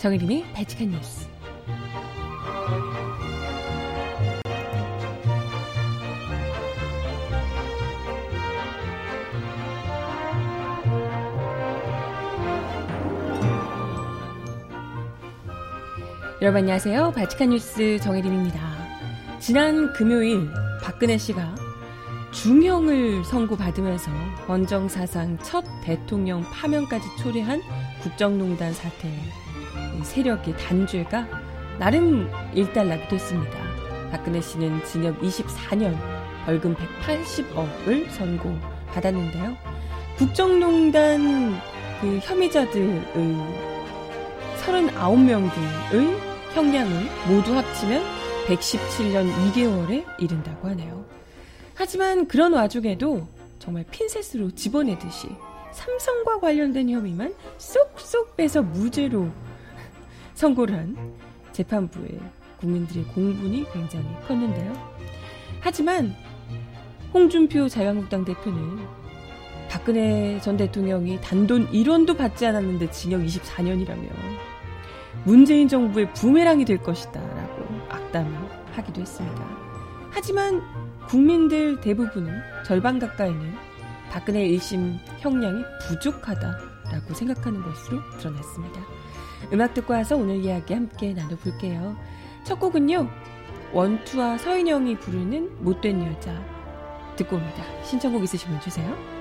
정혜림의 발칙한 뉴스. 여러분 안녕하세요. 발칙한 뉴스 정혜림입니다. 지난 금요일 박근혜 씨가 중형을 선고받으면서 원정사상 첫 대통령 파면까지 초래한 국정농단 사태 세력의 단죄가 나름 일단락이 됐습니다. 박근혜 씨는 징역 24년, 벌금 180억을 선고받았는데요. 국정농단 그 혐의자들의 39명들의 형량을 모두 합치면 117년 2개월에 이른다고 하네요. 하지만 그런 와중에도 정말 핀셋으로 집어내듯이 삼성과 관련된 혐의만 쏙쏙 빼서 무죄로 선고를 한 재판부의 국민들의 공분이 굉장히 컸는데요. 하지만 홍준표 자유한국당 대표는 박근혜 전 대통령이 단돈 1원도 받지 않았는데 징역 24년이라며 문재인 정부의 부메랑이 될 것이다 라고 악담을 하기도 했습니다. 하지만 국민들 대부분은 절반 가까이는 박근혜 1심 형량이 부족하다라고 생각하는 것으로 드러났습니다. 음악 듣고 와서 오늘 이야기 함께 나눠볼게요. 첫 곡은요. 원투와 서인영이 부르는 못된 여자 듣고 옵니다. 신청곡 있으시면 주세요.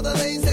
네,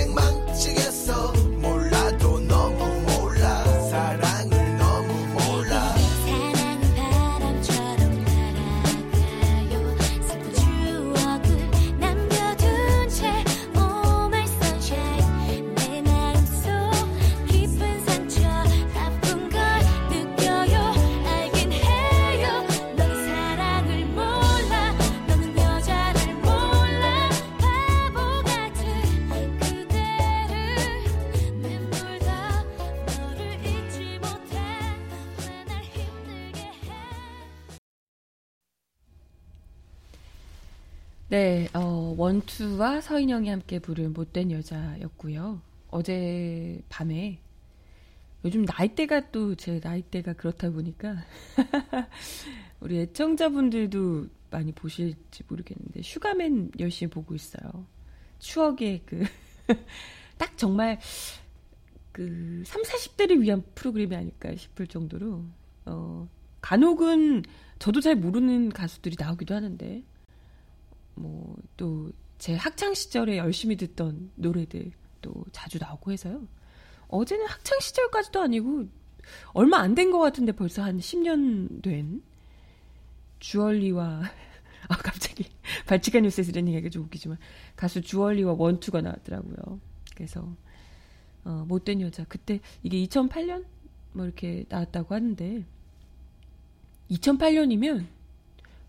어, 원투와 서인영이 함께 부른 못된 여자였고요. 어제 밤에 요즘 나이대가 또 제 나이대가 그렇다 보니까 우리 애청자분들도 많이 보실지 모르겠는데 슈가맨 열심히 보고 있어요. 추억의 그 딱 정말 그 3, 40대를 위한 프로그램이 아닐까 싶을 정도로 어 간혹은 저도 잘 모르는 가수들이 나오기도 하는데 뭐 또 제 학창 시절에 열심히 듣던 노래들 또 자주 나오고 해서요. 어제는 학창 시절까지도 아니고 얼마 안 된 것 같은데 벌써 한 10년 된 주얼리와 아 갑자기 발칙한 뉴스에서 이런 얘기가 좀 웃기지만 가수 주얼리와 원투가 나왔더라고요. 그래서 어, 못된 여자 그때 이게 2008년 뭐 이렇게 나왔다고 하는데 2008년이면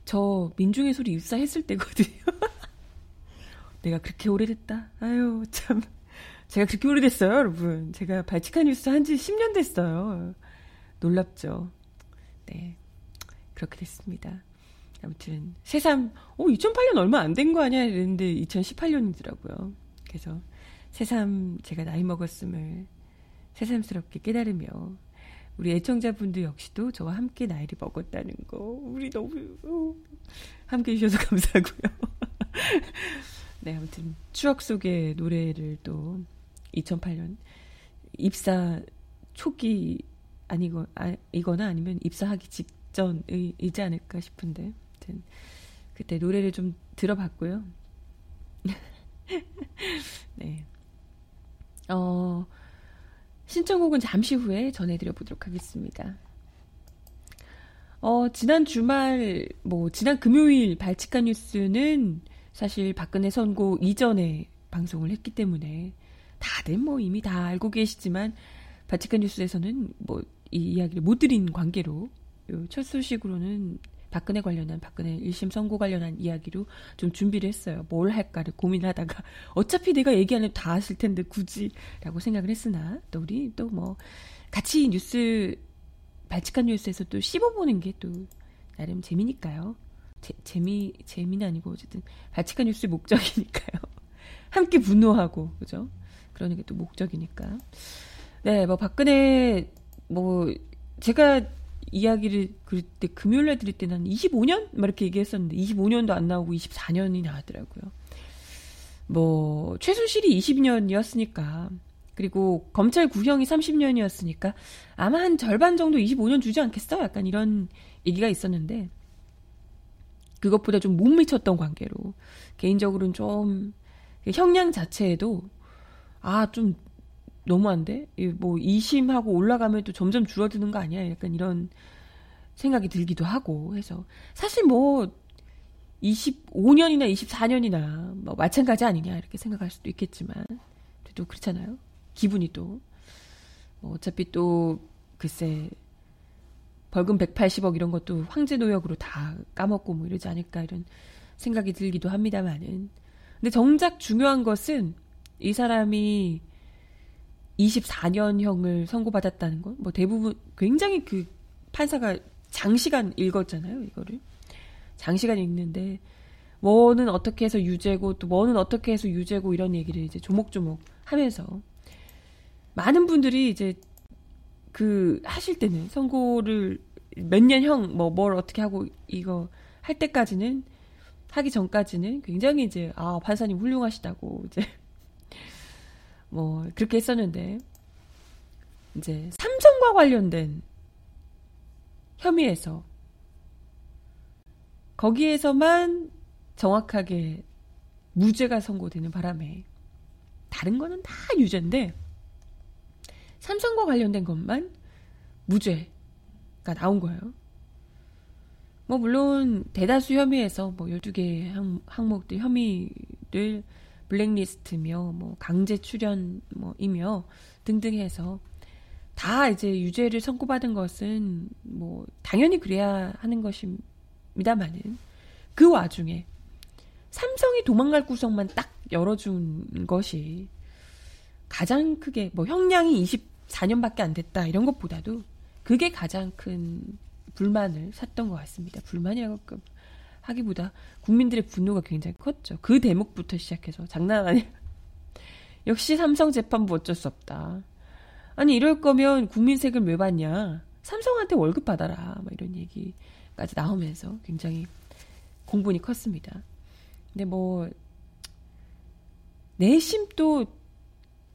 저 민중의 소리 입사했을 때거든요. 내가 그렇게 오래됐다. 아유, 참. 제가 그렇게 오래됐어요, 여러분. 제가 발칙한 뉴스 한 지 10년 됐어요. 놀랍죠. 네. 그렇게 됐습니다. 아무튼, 새삼, 어, 2008년 얼마 안 된 거 아니야? 이랬는데 2018년이더라고요. 그래서, 새삼 제가 나이 먹었음을 새삼스럽게 깨달으며, 우리 애청자분들 역시도 저와 함께 나이를 먹었다는 거 우리 너무 어, 함께 해주셔서 감사하고요. 네 아무튼 추억 속의 노래를 또 2008년 입사 초기 아니거 아, 이거나 아니면 입사하기 직전이지 않을까 싶은데 아무튼 그때 노래를 좀 들어봤고요. 네. 어 신청곡은 잠시 후에 전해드려 보도록 하겠습니다. 어, 지난 주말, 뭐, 지난 금요일 발칙한 뉴스는 사실 박근혜 선고 이전에 방송을 했기 때문에 다들 뭐 이미 다 알고 계시지만 바치칸 뉴스에서는 뭐 이 이야기를 못 드린 관계로 첫 소식으로는 박근혜 관련한 박근혜 1심 선고 관련한 이야기로 좀 준비를 했어요. 뭘 할까를 고민하다가 어차피 내가 얘기 안 해도 다 아실 텐데 굳이라고 생각을 했으나 또 우리 또 뭐 같이 뉴스 발칙한 뉴스에서 또 씹어보는 게 또 나름 재미니까요. 제, 재미 재미는 아니고 어쨌든 발칙한 뉴스의 목적이니까요. 함께 분노하고 그죠? 그러는 게 또 목적이니까. 네, 뭐 박근혜 뭐 제가 이야기를 그때 금요일에 드릴 때는 25년 막 이렇게 얘기했었는데 25년도 안 나오고 24년이 나왔더라고요. 뭐 최순실이 20년이었으니까 그리고 검찰 구형이 30년이었으니까 아마 한 절반 정도 25년 주지 않겠어? 약간 이런 얘기가 있었는데 그것보다 좀 못 미쳤던 관계로 개인적으로는 좀 형량 자체에도 아 좀 너무한데 뭐 2심하고 올라가면 또 점점 줄어드는 거 아니야? 약간 이런 생각이 들기도 하고 해서 사실 뭐 25년이나 24년이나 뭐 마찬가지 아니냐 이렇게 생각할 수도 있겠지만 또 그렇잖아요. 기분이 또 뭐 어차피 또 글쎄 벌금 180억 이런 것도 황제 노역으로 다 까먹고 뭐 이러지 않을까 이런 생각이 들기도 합니다만은. 근데 정작 중요한 것은 이 사람이 24년형을 선고받았다는 건 뭐 대부분 굉장히 그 판사가 장시간 읽었잖아요 이거를. 장시간 읽는데 뭐는 어떻게 해서 유죄고 또 뭐는 어떻게 해서 유죄고 이런 얘기를 이제 조목조목 하면서 많은 분들이 이제 그 하실 때는 선고를 몇 년 형 뭐 뭘 어떻게 하고 이거 할 때까지는 하기 전까지는 굉장히 이제 아 판사님 훌륭하시다고 이제 뭐 그렇게 했었는데 이제 삼성과 관련된 혐의에서 거기에서만 정확하게 무죄가 선고되는 바람에 다른 거는 다 유죄인데 삼성과 관련된 것만 무죄가 나온 거예요. 뭐 물론 대다수 혐의에서 뭐 12개 항목들 혐의를 블랙리스트며 뭐 강제 출연 뭐이며 등등 해서 다 이제 유죄를 선고받은 것은 뭐 당연히 그래야 하는 것입니다만은 그 와중에 삼성이 도망갈 구석만 딱 열어준 것이 가장 크게 뭐 형량이 24년밖에 안 됐다 이런 것보다도 그게 가장 큰 불만을 샀던 것 같습니다. 불만이라고 하기보다 국민들의 분노가 굉장히 컸죠. 그 대목부터 시작해서 장난 아니야. 역시 삼성 재판부 어쩔 수 없다. 아니 이럴 거면 국민 세금 왜 받냐? 삼성한테 월급 받아라. 뭐 이런 얘기까지 나오면서 굉장히 공분이 컸습니다. 근데 뭐 내심 또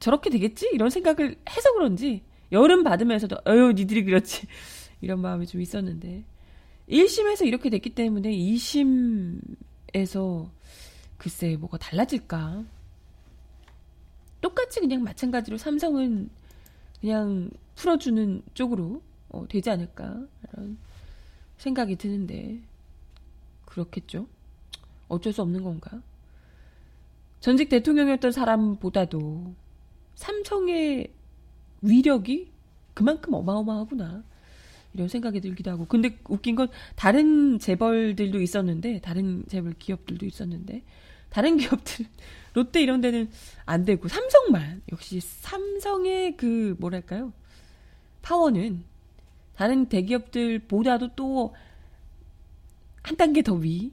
저렇게 되겠지? 이런 생각을 해서 그런지 여름 받으면서도 어휴 니들이 그렇지 이런 마음이 좀 있었는데 1심에서 이렇게 됐기 때문에 2심에서 글쎄 뭐가 달라질까? 똑같이 그냥 마찬가지로 삼성은 그냥 풀어주는 쪽으로 어, 되지 않을까? 라는 생각이 드는데 그렇겠죠? 어쩔 수 없는 건가? 전직 대통령이었던 사람보다도 삼성의 위력이 그만큼 어마어마하구나. 이런 생각이 들기도 하고. 근데 웃긴 건 다른 재벌들도 있었는데, 다른 재벌 기업들도 있었는데, 다른 기업들, 롯데 이런 데는 안 되고, 삼성만, 역시 삼성의 그, 뭐랄까요. 파워는 다른 대기업들보다도 또 한 단계 더 위.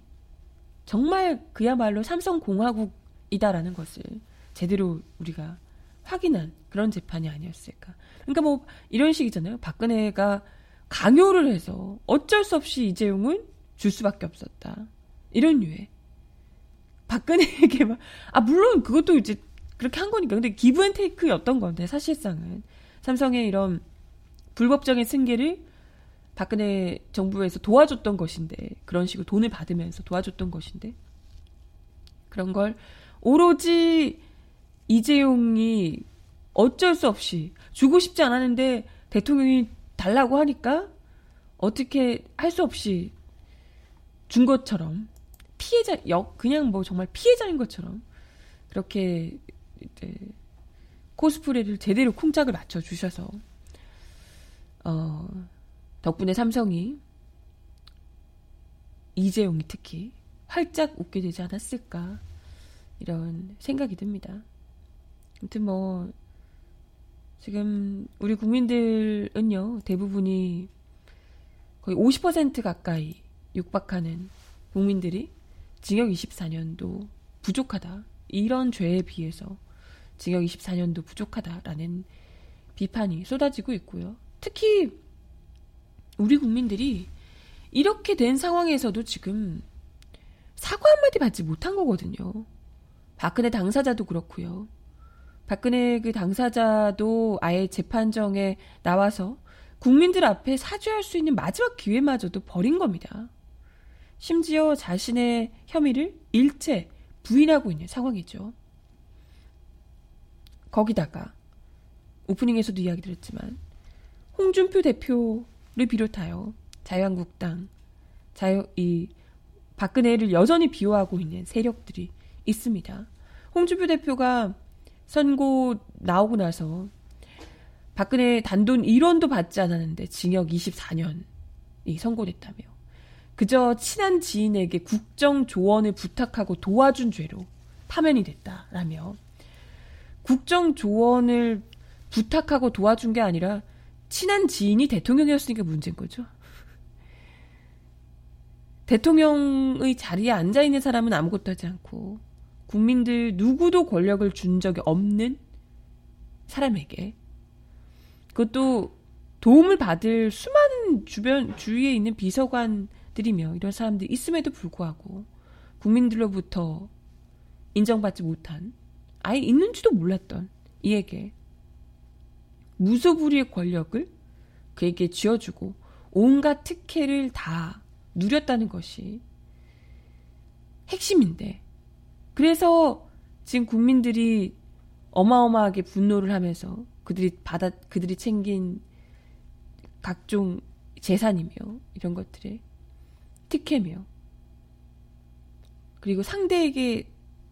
정말 그야말로 삼성공화국이다라는 것을 제대로 우리가 확인한 그런 재판이 아니었을까. 그러니까 뭐 이런 식이잖아요. 박근혜가 강요를 해서 어쩔 수 없이 이재용은 줄 수밖에 없었다. 이런 류의. 박근혜에게 막, 아, 물론 그것도 이제 그렇게 한 거니까. 근데 give and take였던 건데, 사실상은. 삼성의 이런 불법적인 승계를 박근혜 정부에서 도와줬던 것인데, 그런 식으로 돈을 받으면서 도와줬던 것인데, 그런 걸 오로지 이재용이 어쩔 수 없이 주고 싶지 않았는데 대통령이 달라고 하니까 어떻게 할 수 없이 준 것처럼 피해자, 역, 그냥 뭐 정말 피해자인 것처럼 그렇게 이제 코스프레를 제대로 쿵짝을 맞춰 주셔서, 어, 덕분에 삼성이, 이재용이 특히 활짝 웃게 되지 않았을까, 이런 생각이 듭니다. 아무튼 뭐, 지금 우리 국민들은요, 대부분이 거의 50% 가까이 육박하는 국민들이 징역 24년도 부족하다. 이런 죄에 비해서 징역 24년도 부족하다라는 비판이 쏟아지고 있고요. 특히 우리 국민들이 이렇게 된 상황에서도 지금 사과 한마디 받지 못한 거거든요. 박근혜 당사자도 그렇고요. 박근혜 그 당사자도 아예 재판정에 나와서 국민들 앞에 사죄할 수 있는 마지막 기회마저도 버린 겁니다. 심지어 자신의 혐의를 일체 부인하고 있는 상황이죠. 거기다가 오프닝에서도 이야기 드렸지만 홍준표 대표를 비롯하여 자유한국당, 자유 이 박근혜를 여전히 비호하고 있는 세력들이 있습니다. 홍준표 대표가 선고 나오고 나서 박근혜 단돈 1원도 받지 않았는데 징역 24년이 선고됐다며 그저 친한 지인에게 국정 조언을 부탁하고 도와준 죄로 파면이 됐다라며 국정 조언을 부탁하고 도와준 게 아니라 친한 지인이 대통령이었으니까 문제인 거죠. 대통령의 자리에 앉아 있는 사람은 아무것도 하지 않고 국민들 누구도 권력을 준 적이 없는 사람에게 그것도 도움을 받을 수많은 주변 주위에 있는 비서관들이며 이런 사람들이 있음에도 불구하고 국민들로부터 인정받지 못한 아예 있는지도 몰랐던 이에게 무소불위의 권력을 그에게 쥐어주고 온갖 특혜를 다 누렸다는 것이 핵심인데 그래서 지금 국민들이 어마어마하게 분노를 하면서 그들이 받아 그들이 챙긴 각종 재산이며 이런 것들에 특혜며 그리고 상대에게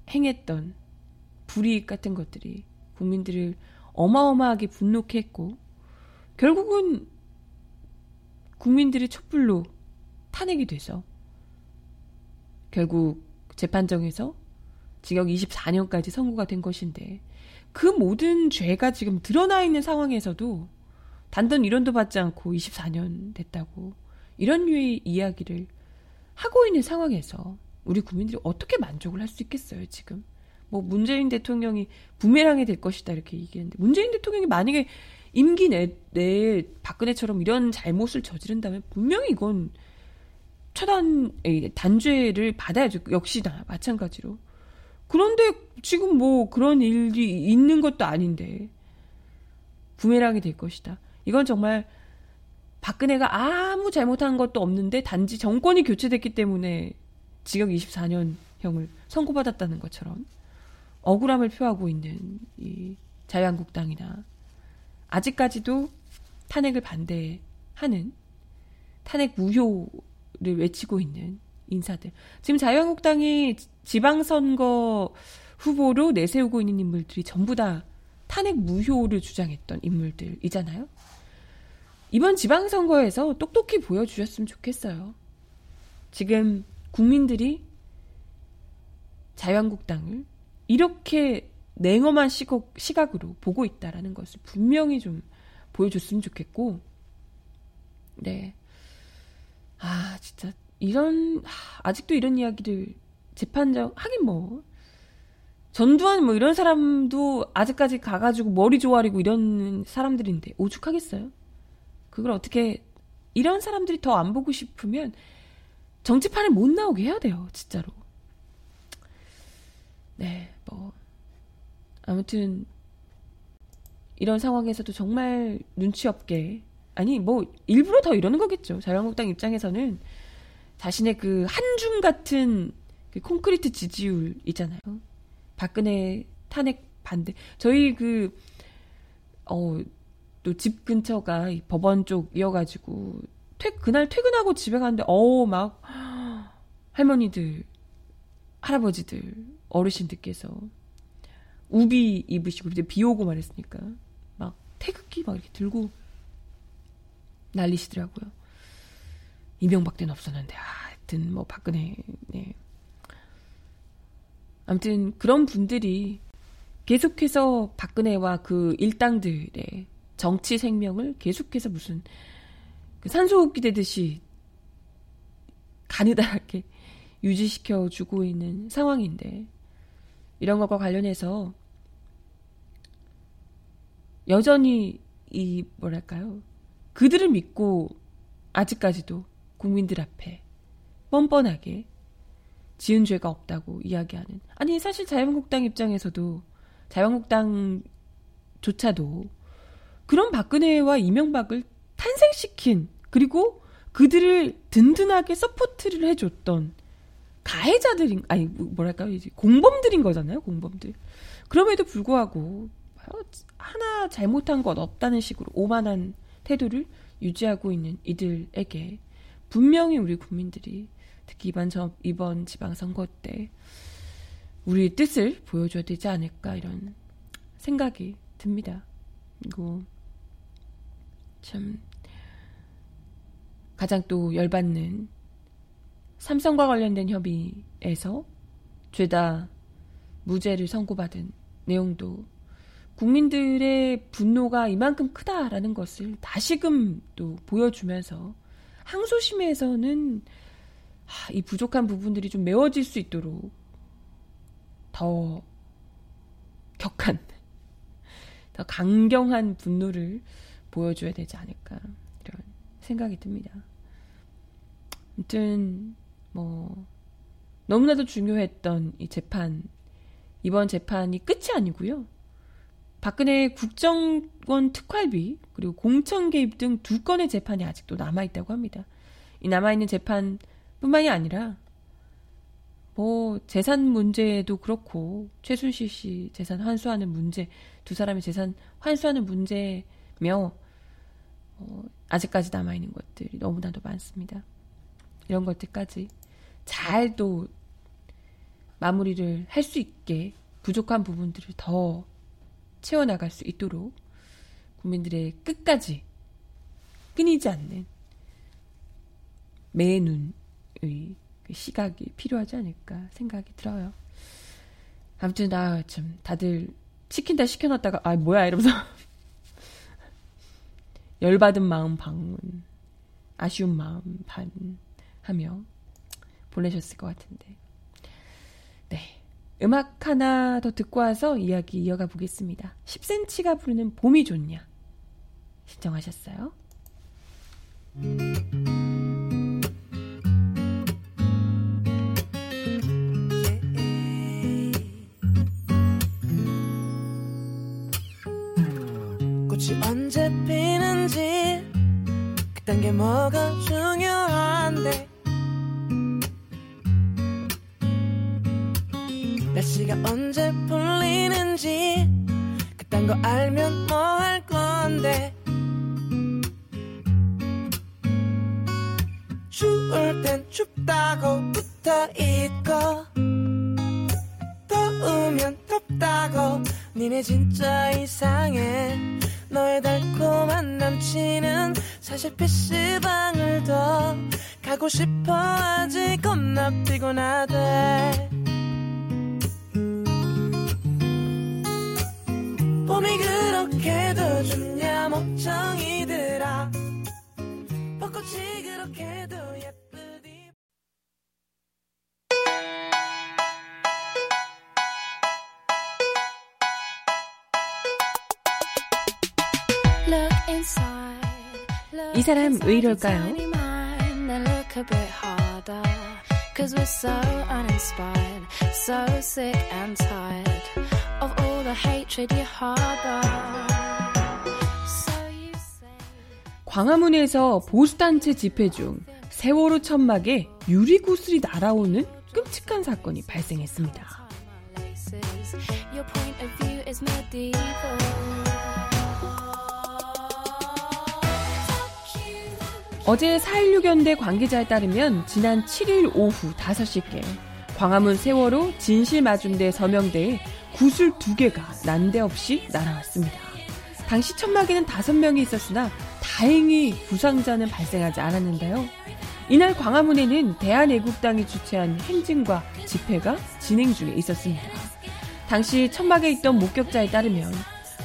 행했던 불이익 같은 것들이 국민들을 어마어마하게 분노케 했고 결국은 국민들의 촛불로 탄핵이 돼서 결국 재판정에서 징역 24년까지 선고가 된 것인데 그 모든 죄가 지금 드러나 있는 상황에서도 단돈 1원도 받지 않고 24년 됐다고 이런 류의 이야기를 하고 있는 상황에서 우리 국민들이 어떻게 만족을 할 수 있겠어요, 지금. 뭐 문재인 대통령이 부메랑이 될 것이다 이렇게 얘기했는데 문재인 대통령이 만약에 임기 내, 내 박근혜처럼 이런 잘못을 저지른다면 분명히 이건 처단 단죄를 받아야죠. 역시나 마찬가지로. 그런데 지금 뭐 그런 일이 있는 것도 아닌데 부메랑이 될 것이다. 이건 정말 박근혜가 아무 잘못한 것도 없는데 단지 정권이 교체됐기 때문에 징역 24년형을 선고받았다는 것처럼 억울함을 표하고 있는 이 자유한국당이나 아직까지도 탄핵을 반대하는 탄핵 무효를 외치고 있는 인사들. 지금 자유한국당이 지방선거 후보로 내세우고 있는 인물들이 전부 다 탄핵 무효를 주장했던 인물들이잖아요. 이번 지방선거에서 똑똑히 보여주셨으면 좋겠어요. 지금 국민들이 자유한국당을 이렇게 냉엄한 시각, 시각으로 보고 있다라는 것을 분명히 좀 보여줬으면 좋겠고, 네. 아, 진짜, 이런, 아직도 이런 이야기를 재판장, 하긴 뭐, 전두환 뭐 이런 사람도 아직까지 가가지고 머리 조아리고 이런 사람들인데 오죽하겠어요? 그걸 어떻게 이런 사람들이 더 안 보고 싶으면 정치판에 못 나오게 해야 돼요, 진짜로. 네, 뭐 아무튼 이런 상황에서도 정말 눈치 없게 아니 뭐 일부러 더 이러는 거겠죠. 자유한국당 입장에서는 자신의 그 한줌 같은 그 콘크리트 지지율 있잖아요. 박근혜 탄핵 반대. 저희 그, 어, 또 집 근처가 법원 쪽 이어가지고, 퇴, 그날 퇴근하고 집에 갔는데, 어우, 막, 할머니들, 할아버지들, 어르신들께서 우비 입으시고 이제 비 오고 말했으니까 막 태극기 막 이렇게 들고 난리시더라고요. 이명박 때는 없었는데 아, 하여튼 뭐 박근혜 네. 아무튼 그런 분들이 계속해서 박근혜와 그 일당들의 정치 생명을 계속해서 무슨 그 산소호흡기 되듯이 가느다랗게 유지시켜 주고 있는 상황인데 이런 것과 관련해서 여전히 이 뭐랄까요 그들을 믿고 아직까지도 국민들 앞에 뻔뻔하게 지은 죄가 없다고 이야기하는. 아니 사실 자유한국당 입장에서도 자유한국당조차도 그런 박근혜와 이명박을 탄생시킨 그리고 그들을 든든하게 support를 해줬던 가해자들인 아니 뭐랄까요? 이제 공범들인 거잖아요 공범들. 그럼에도 불구하고 하나 잘못한 것 없다는 식으로 오만한 태도를 유지하고 있는 이들에게 분명히 우리 국민들이 특히 이번 저 이번 지방선거 때 우리의 뜻을 보여줘야 되지 않을까 이런 생각이 듭니다. 그리고 참 가장 또 열받는 삼성과 관련된 협의에서 죄다 무죄를 선고받은 내용도 국민들의 분노가 이만큼 크다라는 것을 다시금 또 보여주면서 항소심에서는 이 부족한 부분들이 좀 메워질 수 있도록 더 격한, 더 강경한 분노를 보여줘야 되지 않을까 이런 생각이 듭니다. 아무튼 뭐 너무나도 중요했던 이 재판 이번 재판이 끝이 아니고요. 박근혜 국정원 특활비 그리고 공천 개입 등 두 건의 재판이 아직도 남아 있다고 합니다. 이 남아 있는 재판뿐만이 아니라 뭐 재산 문제도 그렇고 최순실 씨 재산 환수하는 문제 두 사람의 재산 환수하는 문제며 어, 아직까지 남아 있는 것들이 너무나도 많습니다. 이런 것들까지 잘 또 마무리를 할 수 있게 부족한 부분들을 더 채워나갈 수 있도록 국민들의 끝까지 끊이지 않는 매눈의 그 시각이 필요하지 않을까 생각이 들어요. 아무튼 나 참 다들 치킨 다 시켜놨다가 아 뭐야 이러면서 열받은 마음 방 아쉬운 마음 반 하며 보내셨을 것 같은데. 네. 음악 하나 더 듣고 와서 이야기 이어가 보겠습니다. 10cm가 부르는 봄이 좋냐? 신청하셨어요? 꽃이 언제 피는지 그딴 게 뭐가 중요한데 날씨가 언제 풀리는지 그딴 거 알면 뭐 할 건데. 추울 땐 춥다고 붙어 있고 더우면 덥다고 니네 진짜 이상해. 너의 달콤한 남친은 사실 PC방을 더 가고 싶어. 아직 겁나 피곤하대 봄이 그렇게도 좋냐 멍청이들아 벚꽃이 그렇게도 예쁘디 이 사람 왜 이럴까요? Cause we're so uninspired, so sick and tired of all the hatred you harbor. 광화문에서 보수단체 집회 중 세월호 천막에 유리구슬이 날아오는 끔찍한 사건이 발생했습니다. 어제 4.16 연대 관계자에 따르면 지난 7일 오후 5시께 광화문 세월호 진실마중대 서명대에 구슬 두 개가 난데없이 날아왔습니다. 당시 천막에는 다섯 명이 있었으나 다행히 부상자는 발생하지 않았는데요. 이날 광화문에는 대한애국당이 주최한 행진과 집회가 진행 중에 있었습니다. 당시 천막에 있던 목격자에 따르면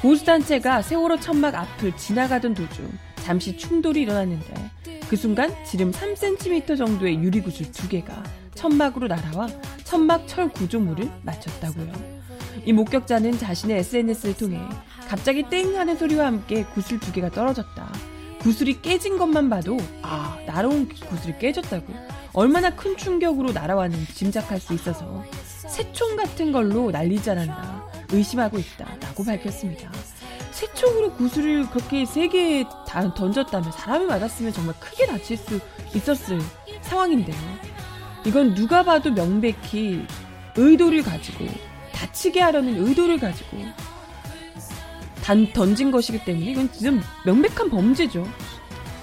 보수단체가 세월호 천막 앞을 지나가던 도중 잠시 충돌이 일어났는데 그 순간 지름 3cm 정도의 유리구슬 두 개가 천막으로 날아와 천막 철 구조물을 맞췄다고요. 이 목격자는 자신의 SNS를 통해 갑자기 땡 하는 소리와 함께 구슬 두 개가 떨어졌다. 구슬이 깨진 것만 봐도 아 날아온 구슬이 깨졌다고 얼마나 큰 충격으로 날아왔는지 짐작할 수 있어서 새총 같은 걸로 날리지 않았나 의심하고 있다라고 밝혔습니다. 새총으로 구슬을 그렇게 세게 던졌다면 사람이 맞았으면 정말 크게 다칠 수 있었을 상황인데요. 이건 누가 봐도 명백히 의도를 가지고 다치게 하려는 의도를 가지고 단 던진 것이기 때문에 이건 지금 명백한 범죄죠.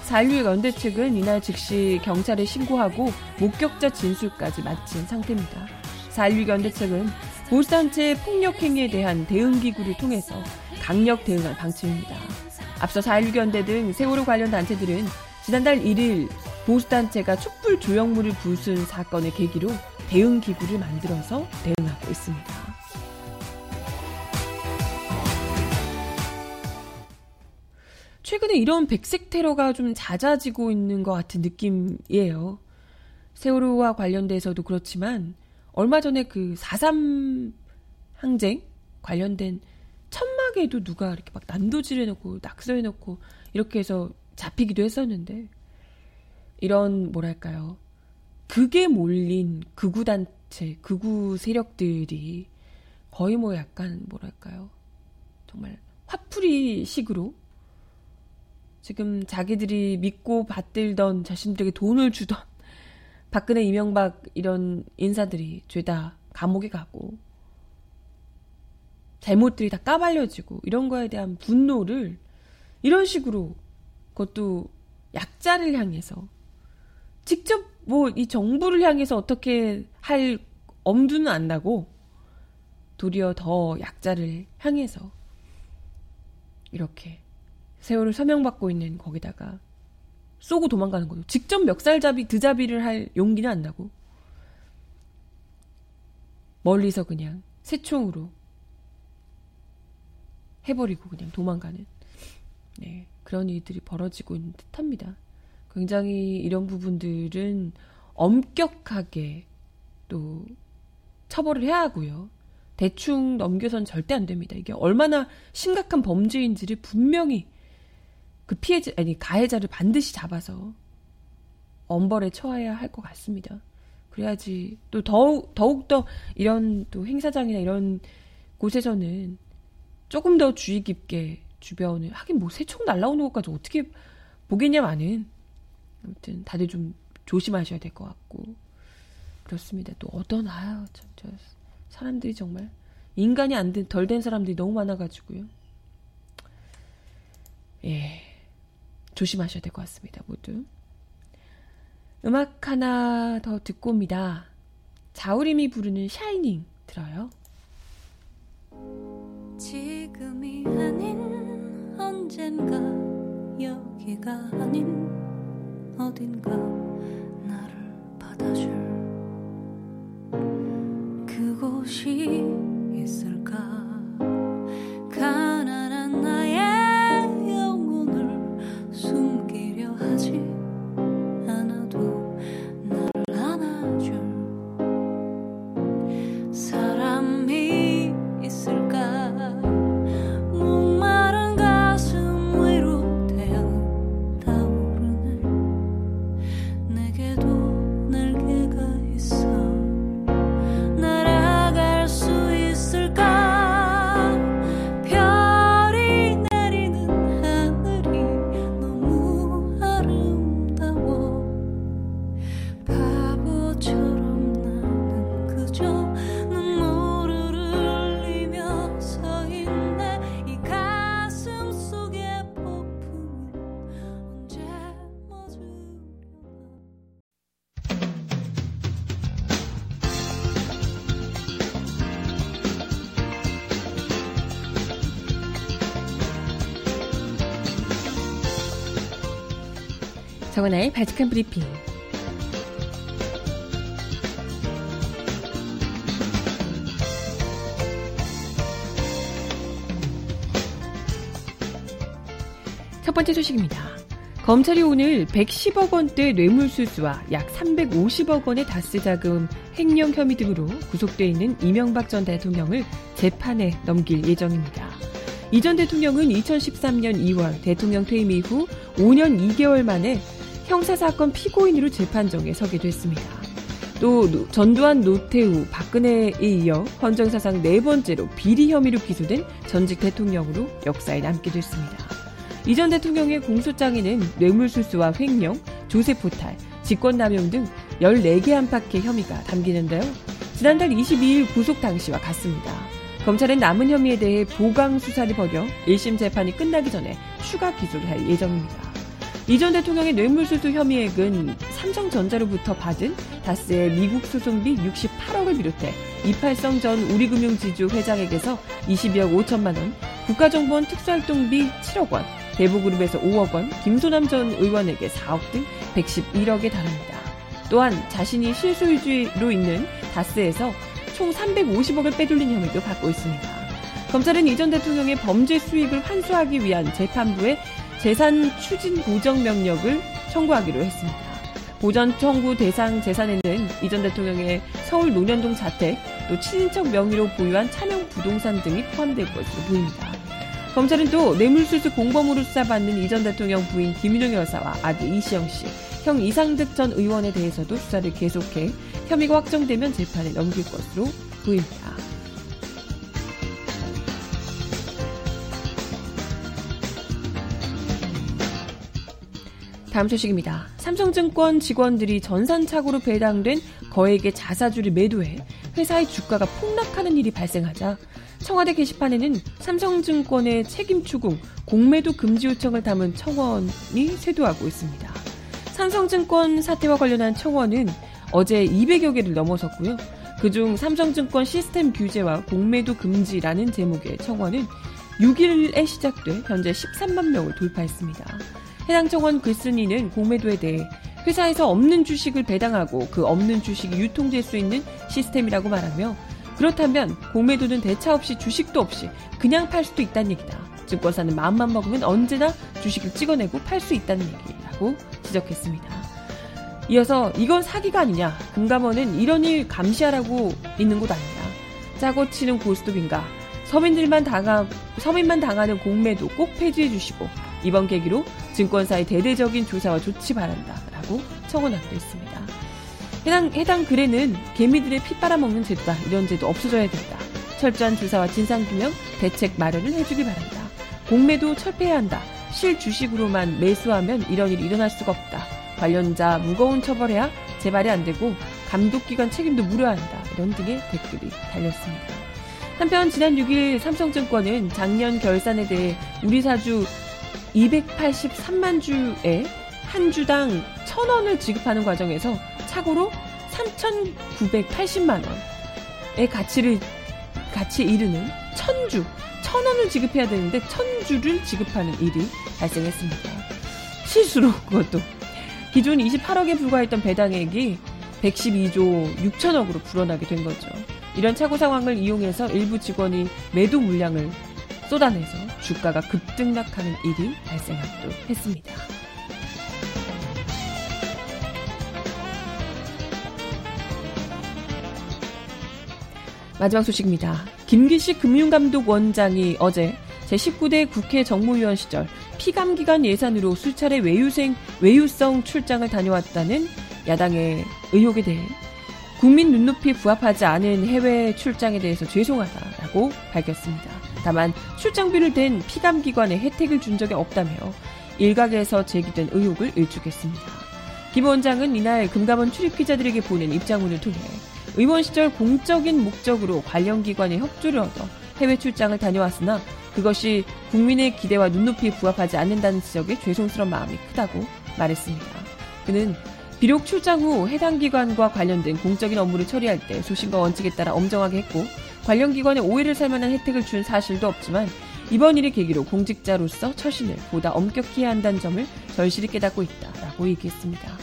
4.16 연대 측은 이날 즉시 경찰에 신고하고 목격자 진술까지 마친 상태입니다. 4.16 연대 측은 보수단체 폭력행위에 대한 대응기구를 통해서 강력 대응할 방침입니다. 앞서 4.16 연대 등 세월호 관련 단체들은 지난달 1일 보수단체가 촛불 조형물을 부순 사건을 계기로 대응기구를 만들어서 대응하고 있습니다. 최근에 이런 백색 테러가 좀 잦아지고 있는 것 같은 느낌이에요. 세월호와 관련돼서도 그렇지만 얼마 전에 그 4.3 항쟁 관련된 천막에도 누가 이렇게 막 난도질 해놓고 낙서해놓고 이렇게 해서 잡히기도 했었는데 이런 뭐랄까요 극에 몰린 극우 단체 극우 세력들이 거의 뭐 약간 뭐랄까요 정말 화풀이식으로 지금 자기들이 믿고 받들던 자신들에게 돈을 주던 박근혜, 이명박 이런 인사들이 죄다 감옥에 가고 잘못들이 다 까발려지고 이런 거에 대한 분노를 이런 식으로 그것도 약자를 향해서 직접 뭐 이 정부를 향해서 어떻게 할 엄두는 안 나고 도리어 더 약자를 향해서 이렇게 세월을 서명받고 있는 거기다가 쏘고 도망가는 거죠. 직접 멱살잡이, 드잡이를 할 용기는 안 나고 멀리서 그냥 새총으로 해버리고 그냥 도망가는 네, 그런 일들이 벌어지고 있는 듯합니다. 굉장히 이런 부분들은 엄격하게 또 처벌을 해야 하고요. 대충 넘겨선 절대 안 됩니다. 이게 얼마나 심각한 범죄인지를 분명히 그 피해자 아니 가해자를 반드시 잡아서 엄벌에 처해야 할 것 같습니다. 그래야지 또 더욱 더욱 더 이런 또 행사장이나 이런 곳에서는 조금 더 주의 깊게 주변을 하긴 뭐 새총 날라오는 것까지 어떻게 보겠냐마는 아무튼 다들 좀 조심하셔야 될 것 같고 그렇습니다. 또 어떤 아유 참저 사람들이 정말 인간이 안 된 덜 된 사람들이 너무 많아가지고요. 예. 조심하셔야 될 것 같습니다, 모두. 음악 하나 더 듣고 옵니다. 자우림이 부르는 샤이닝 들어요. 지금이 아닌 언젠가 여기가 아닌 어딘가 나를 받아줄 그곳이 정은아의 바칙한 브리핑. 첫 번째 소식입니다. 검찰이 오늘 110억 원대 뇌물수수와 약 350억 원의 다스 자금 횡령 혐의 등으로 구속돼 있는 이명박 전 대통령을 재판에 넘길 예정입니다. 이 전 대통령은 2013년 2월 대통령 퇴임 이후 5년 2개월 만에 형사사건 피고인으로 재판정에 서게 됐습니다. 또 전두환, 노태우, 박근혜에 이어 헌정사상 네 번째로 비리 혐의로 기소된 전직 대통령으로 역사에 남게 됐습니다. 이 전 대통령의 공소장에는 뇌물수수와 횡령, 조세포탈, 직권남용 등 14개 안팎의 혐의가 담기는데요. 지난달 22일 구속 당시와 같습니다. 검찰은 남은 혐의에 대해 보강 수사를 벌여 1심 재판이 끝나기 전에 추가 기소를 할 예정입니다. 이전 대통령의 뇌물수수 혐의액은 삼성전자로부터 받은 다스의 미국 소송비 68억을 비롯해 이팔성 전 우리금융지주 회장에게서 22억 5천만 원, 국가정보원 특수활동비 7억 원, 대보그룹에서 5억 원, 김소남 전 의원에게 4억 등 111억에 달합니다. 또한 자신이 실소유주로 있는 다스에서 총 350억을 빼돌린 혐의도 받고 있습니다. 검찰은 이전 대통령의 범죄 수익을 환수하기 위한 재판부의 재산 추진 보정 명령을 청구하기로 했습니다. 보전 청구 대상 재산에는 이전 대통령의 서울 논현동 자택, 또 친인척 명의로 보유한 차명 부동산 등이 포함될 것으로 보입니다. 검찰은 또 뇌물수수 공범으로 수사받는 이전 대통령 부인 김윤영 여사와 아들 이시영 씨, 형 이상득 전 의원에 대해서도 수사를 계속해 혐의가 확정되면 재판에 넘길 것으로 보입니다. 다음 소식입니다. 삼성증권 직원들이 전산착오로 배당된 거액의 자사주를 매도해 회사의 주가가 폭락하는 일이 발생하자 청와대 게시판에는 삼성증권의 책임 추궁, 공매도 금지 요청을 담은 청원이 쇄도하고 있습니다. 삼성증권 사태와 관련한 청원은 어제 200여 개를 넘어섰고요. 그중 삼성증권 시스템 규제와 공매도 금지라는 제목의 청원은 6일에 시작돼 현재 13만 명을 돌파했습니다. 해당 청원 글쓴이는 공매도에 대해 회사에서 없는 주식을 배당하고 그 없는 주식이 유통될 수 있는 시스템이라고 말하며 그렇다면 공매도는 대차 없이 주식도 없이 그냥 팔 수도 있다는 얘기다. 증권사는 마음만 먹으면 언제나 주식을 찍어내고 팔 수 있다는 얘기라고 지적했습니다. 이어서 이건 사기가 아니냐. 금감원은 이런 일 감시하라고 있는 곳 아니냐. 짜고 치는 고스톱인가. 서민들만 당하, 서민만 당하는 공매도 꼭 폐지해 주시고 이번 계기로 증권사의 대대적인 조사와 조치 바란다. 라고 청원하기로 했습니다. 해당, 해당 글에는 개미들의 피 빨아먹는 제도다. 이런 제도 없어져야 된다. 철저한 조사와 진상규명, 대책 마련을 해주기 바란다. 공매도 철폐해야 한다. 실주식으로만 매수하면 이런 일이 일어날 수가 없다. 관련자 무거운 처벌해야 재발이 안 되고 감독기관 책임도 물어야 한다. 이런 등의 댓글이 달렸습니다. 한편 지난 6일 삼성증권은 작년 결산에 대해 우리 사주 283만 주에 한 주당 1,000원을 지급하는 과정에서 착오로 3,980만 원의 가치를 가치에 이르는 1,000주, 1,000원을 지급해야 되는데 1,000주를 지급하는 일이 발생했습니다. 실수로 그것도 기존 28억에 불과했던 배당액이 112조 6천억으로 불어나게 된 거죠. 이런 착오 상황을 이용해서 일부 직원이 매도 물량을 쏟아내서 주가가 급등락하는 일이 발생하기도 했습니다. 마지막 소식입니다. 김기식 금융감독 원장이 어제 제19대 국회 정무위원 시절 피감기관 예산으로 수차례 외유생, 외유성 출장을 다녀왔다는 야당의 의혹에 대해 국민 눈높이 부합하지 않은 해외 출장에 대해서 죄송하다라고 밝혔습니다. 다만 출장비를 댄 피감기관에 혜택을 준 적이 없다며 일각에서 제기된 의혹을 일축했습니다. 김 원장은 이날 금감원 출입 기자들에게 보낸 입장문을 통해 의원 시절 공적인 목적으로 관련 기관의 협조를 얻어 해외 출장을 다녀왔으나 그것이 국민의 기대와 눈높이에 부합하지 않는다는 지적에 죄송스러운 마음이 크다고 말했습니다. 그는 비록 출장 후 해당 기관과 관련된 공적인 업무를 처리할 때 소신과 원칙에 따라 엄정하게 했고 관련 기관에 오해를 살 만한 혜택을 준 사실도 없지만 이번 일을 계기로 공직자로서 처신을 보다 엄격히 해야 한다는 점을 절실히 깨닫고 있다라고 얘기했습니다.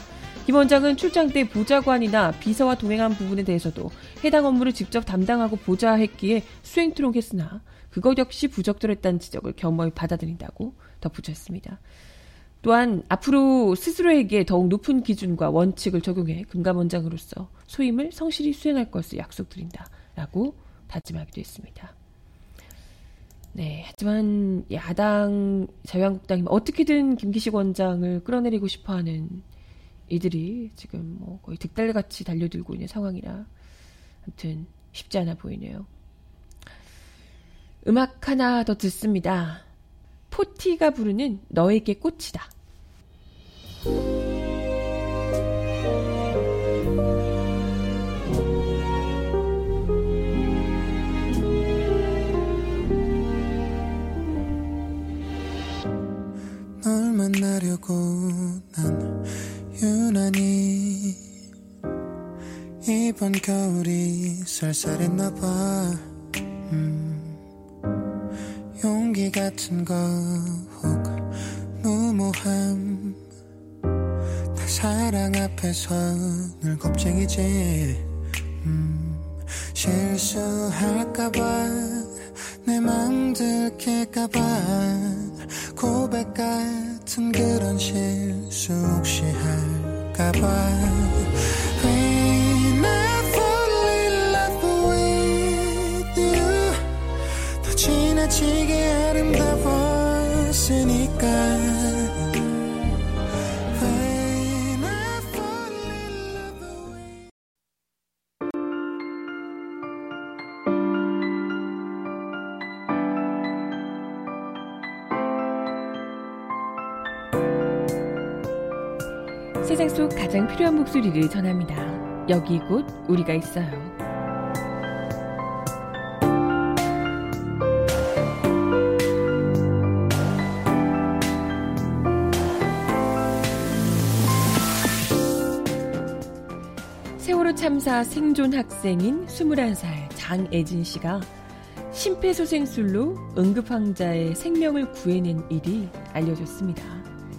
김 원장은 출장 때 보좌관이나 비서와 동행한 부분에 대해서도 해당 업무를 직접 담당하고 보좌했기에 수행 투록했으나 그것 역시 부적절했다는 지적을 겸허히 받아들인다고 덧붙였습니다. 또한 앞으로 스스로에게 더욱 높은 기준과 원칙을 적용해 금감원장으로서 소임을 성실히 수행할 것을 약속드린다라고 다짐하기도 했습니다. 네, 하지만 야당 자유한국당이 어떻게든 김기식 원장을 끌어내리고 싶어하는 이들이 지금 뭐 거의 득달같이 달려들고 있는 상황이라 아무튼 쉽지 않아 보이네요. 음악 하나 더 듣습니다. 포티가 부르는 너에게 꽃이다. 만나려고 난 유난히 이번 겨울이 쌀쌀했나봐. 음, 용기 같은 거 혹 무모함. 다 사랑 앞에서 늘 겁쟁이지. 음, 실수할까봐 내맘 들킬까봐 고백 같은 그런 실수 혹시 할까봐 필요한 목소리를 전합니다. 여기 곧 우리가 있어요. 세월호 참사 생존 학생인 21살 장애진 씨가 심폐소생술로 응급환자의 생명을 구해낸 일이 알려졌습니다.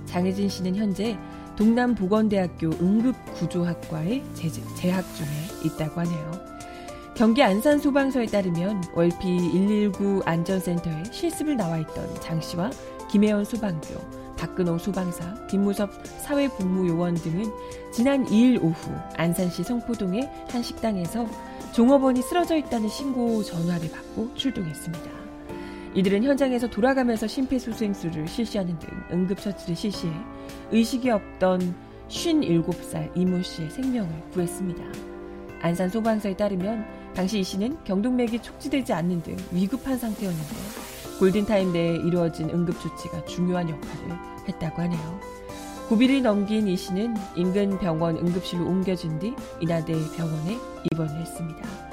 장혜진 씨는 현재 동남보건대학교 응급구조학과에 재- 재학 중에 있다고 하네요. 경기 안산소방서에 따르면 월피 119 안전센터에 실습을 나와 있던 장 씨와 김혜원 소방교, 박근호 소방사, 김무섭 사회복무요원 등은 지난 2일 오후 안산시 성포동의 한 식당에서 종업원이 쓰러져 있다는 신고 전화를 받고 출동했습니다. 이들은 현장에서 돌아가면서 심폐소생술을 실시하는 등 응급처치를 실시해 의식이 없던 57살 이모 씨의 생명을 구했습니다. 안산 소방서에 따르면 당시 이 씨는 경동맥이 촉지되지 않는 등 위급한 상태였는데 골든타임 내에 이루어진 응급조치가 중요한 역할을 했다고 하네요. 9일을 넘긴 이 씨는 인근 병원 응급실로 옮겨진 뒤 인하대 병원에 입원을 했습니다.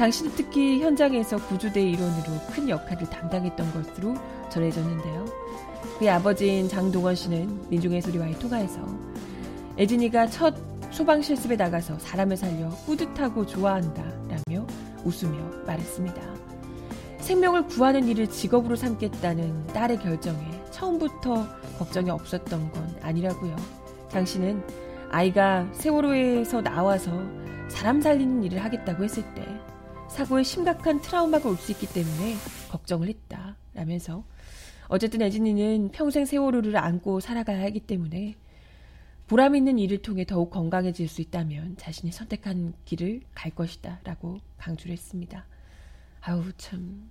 장 씨는 특히 현장에서 구조대 일원으로 큰 역할을 담당했던 것으로 전해졌는데요. 그의 아버지인 장동원 씨는 민중의 소리와의 통화에서 애진이가 첫 소방 실습에 나가서 사람을 살려 뿌듯하고 좋아한다 라며 웃으며 말했습니다. 생명을 구하는 일을 직업으로 삼겠다는 딸의 결정에 처음부터 걱정이 없었던 건 아니라고요. 장 씨는 아이가 세월호에서 나와서 사람 살리는 일을 하겠다고 했을 때 사고에 심각한 트라우마가 올 수 있기 때문에 걱정을 했다 라면서 어쨌든 애진이는 평생 세월호를 안고 살아가야 하기 때문에 보람 있는 일을 통해 더욱 건강해질 수 있다면 자신이 선택한 길을 갈 것이다 라고 강조를 했습니다. 아우 참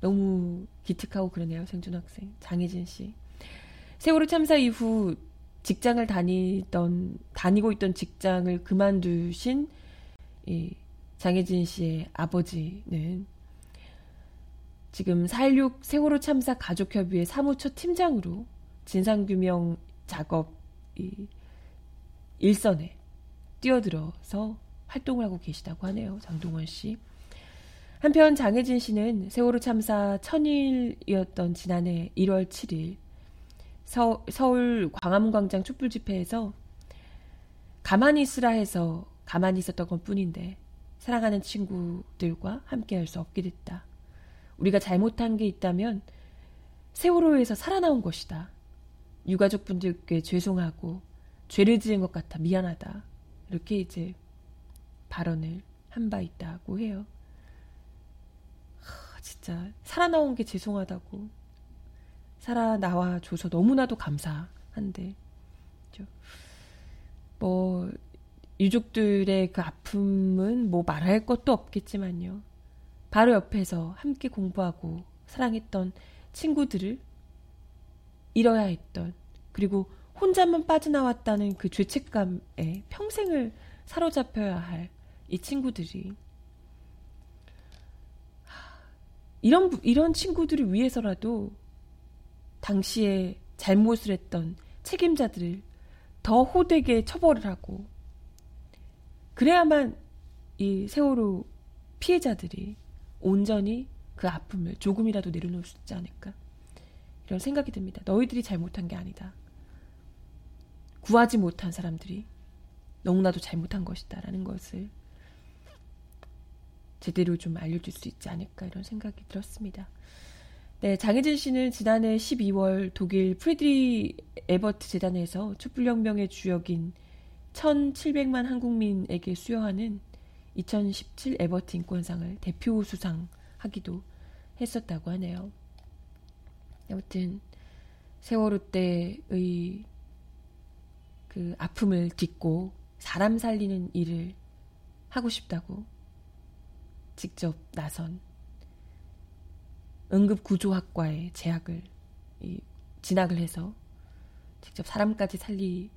너무 기특하고 그러네요 생존 학생 장혜진 씨. 세월호 참사 이후 직장을 다니던 다니고 있던 직장을 그만두신 이 장혜진 씨의 아버지는 지금 4.16 세월호 참사 가족협의회 사무처 팀장으로 진상규명 작업 이 일선에 뛰어들어서 활동을 하고 계시다고 하네요. 장동원 씨. 한편 장혜진 씨는 세월호 참사 천일이었던 지난해 1월 7일 서, 서울 광화문광장 촛불 집회에서 가만히 있으라 해서 가만히 있었던 것 뿐인데 사랑하는 친구들과 함께 할 수 없게 됐다. 우리가 잘못한 게 있다면 세월호에서 살아나온 것이다. 유가족분들께 죄송하고 죄를 지은 것 같아 미안하다 이렇게 이제 발언을 한 바 있다고 해요. 하, 진짜 살아나온 게 죄송하다고 살아나와 줘서 너무나도 감사한데? 뭐 유족들의 그 아픔은 뭐 말할 것도 없겠지만요. 바로 옆에서 함께 공부하고 사랑했던 친구들을 잃어야 했던 그리고 혼자만 빠져나왔다는 그 죄책감에 평생을 사로잡혀야 할 이 친구들이 이런 부- 이런 친구들을 위해서라도 당시에 잘못을 했던 책임자들을 더 호되게 처벌을 하고 그래야만 이 세월호 피해자들이 온전히 그 아픔을 조금이라도 내려놓을 수 있지 않을까 이런 생각이 듭니다. 너희들이 잘못한 게 아니다. 구하지 못한 사람들이 너무나도 잘못한 것이다라는 것을 제대로 좀 알려줄 수 있지 않을까 이런 생각이 들었습니다. 네, 장애진 씨는 지난해 12월 독일 프리드리히 에버트 재단에서 촛불혁명의 주역인 1,700만 한국민에게 수여하는 2017 에버트 인권상을 대표 수상하기도 했었다고 하네요. 아무튼 세월호 때의 그 아픔을 딛고 사람 살리는 일을 하고 싶다고 직접 나선 응급구조학과에 재학을 이, 진학을 해서 직접 사람까지 살리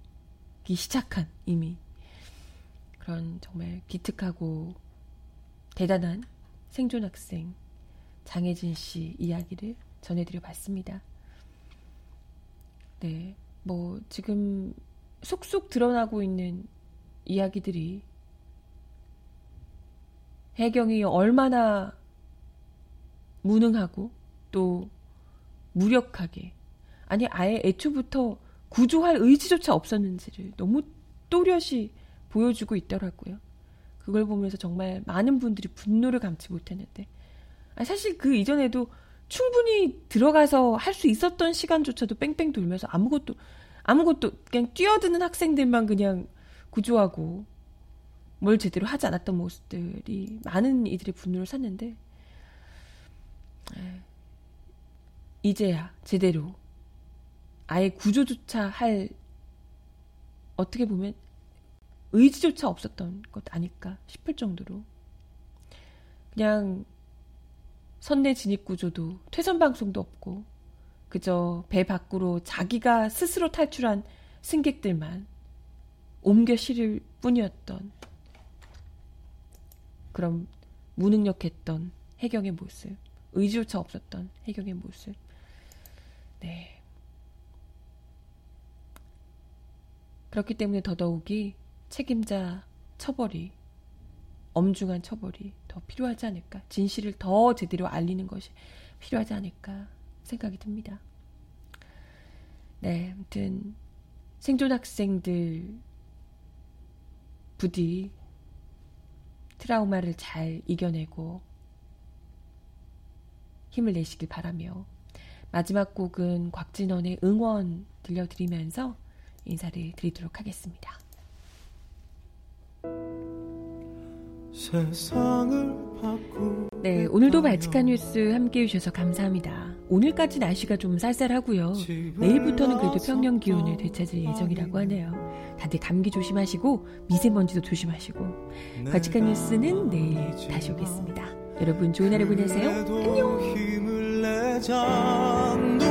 기 시작한 이미 그런 정말 기특하고 대단한 생존 학생 장혜진 씨 이야기를 전해드려 봤습니다. 네, 뭐 지금 속속 드러나고 있는 이야기들이 해경이 얼마나 무능하고 또 무력하게 아니 아예 애초부터 구조할 의지조차 없었는지를 너무 또렷이 보여주고 있더라고요. 그걸 보면서 정말 많은 분들이 분노를 감지 못했는데 아니, 사실 그 이전에도 충분히 들어가서 할 수 있었던 시간조차도 뺑뺑 돌면서 아무것도 아무것도 그냥 뛰어드는 학생들만 그냥 구조하고 뭘 제대로 하지 않았던 모습들이 많은 이들의 분노를 샀는데 에, 이제야 제대로 아예 구조조차 할 어떻게 보면 의지조차 없었던 것 아닐까 싶을 정도로 그냥 선내 진입 구조도 퇴선 방송도 없고 그저 배 밖으로 자기가 스스로 탈출한 승객들만 옮겨 실을 뿐이었던 그런 무능력했던 해경의 모습, 의지조차 없었던 해경의 모습. 네. 그렇기 때문에 더더욱이 책임자 처벌이 엄중한 처벌이 더 필요하지 않을까. 진실을 더 제대로 알리는 것이 필요하지 않을까 생각이 듭니다. 네, 아무튼 생존 학생들 부디 트라우마를 잘 이겨내고 힘을 내시길 바라며 마지막 곡은 곽진원의 응원 들려드리면서 인사를 드리도록 하겠습니다. 네, 오늘도 발칙한 뉴스 함께 해주셔서 감사합니다. 오늘까지 날씨가 좀 쌀쌀하고요. 내일부터는 그래도 평년 기온을 되찾을 예정이라고 하네요. 다들 감기 조심하시고 미세먼지도 조심하시고 발칙한 뉴스는 내일 다시 오겠습니다. 여러분 좋은 하루 보내세요. 안녕.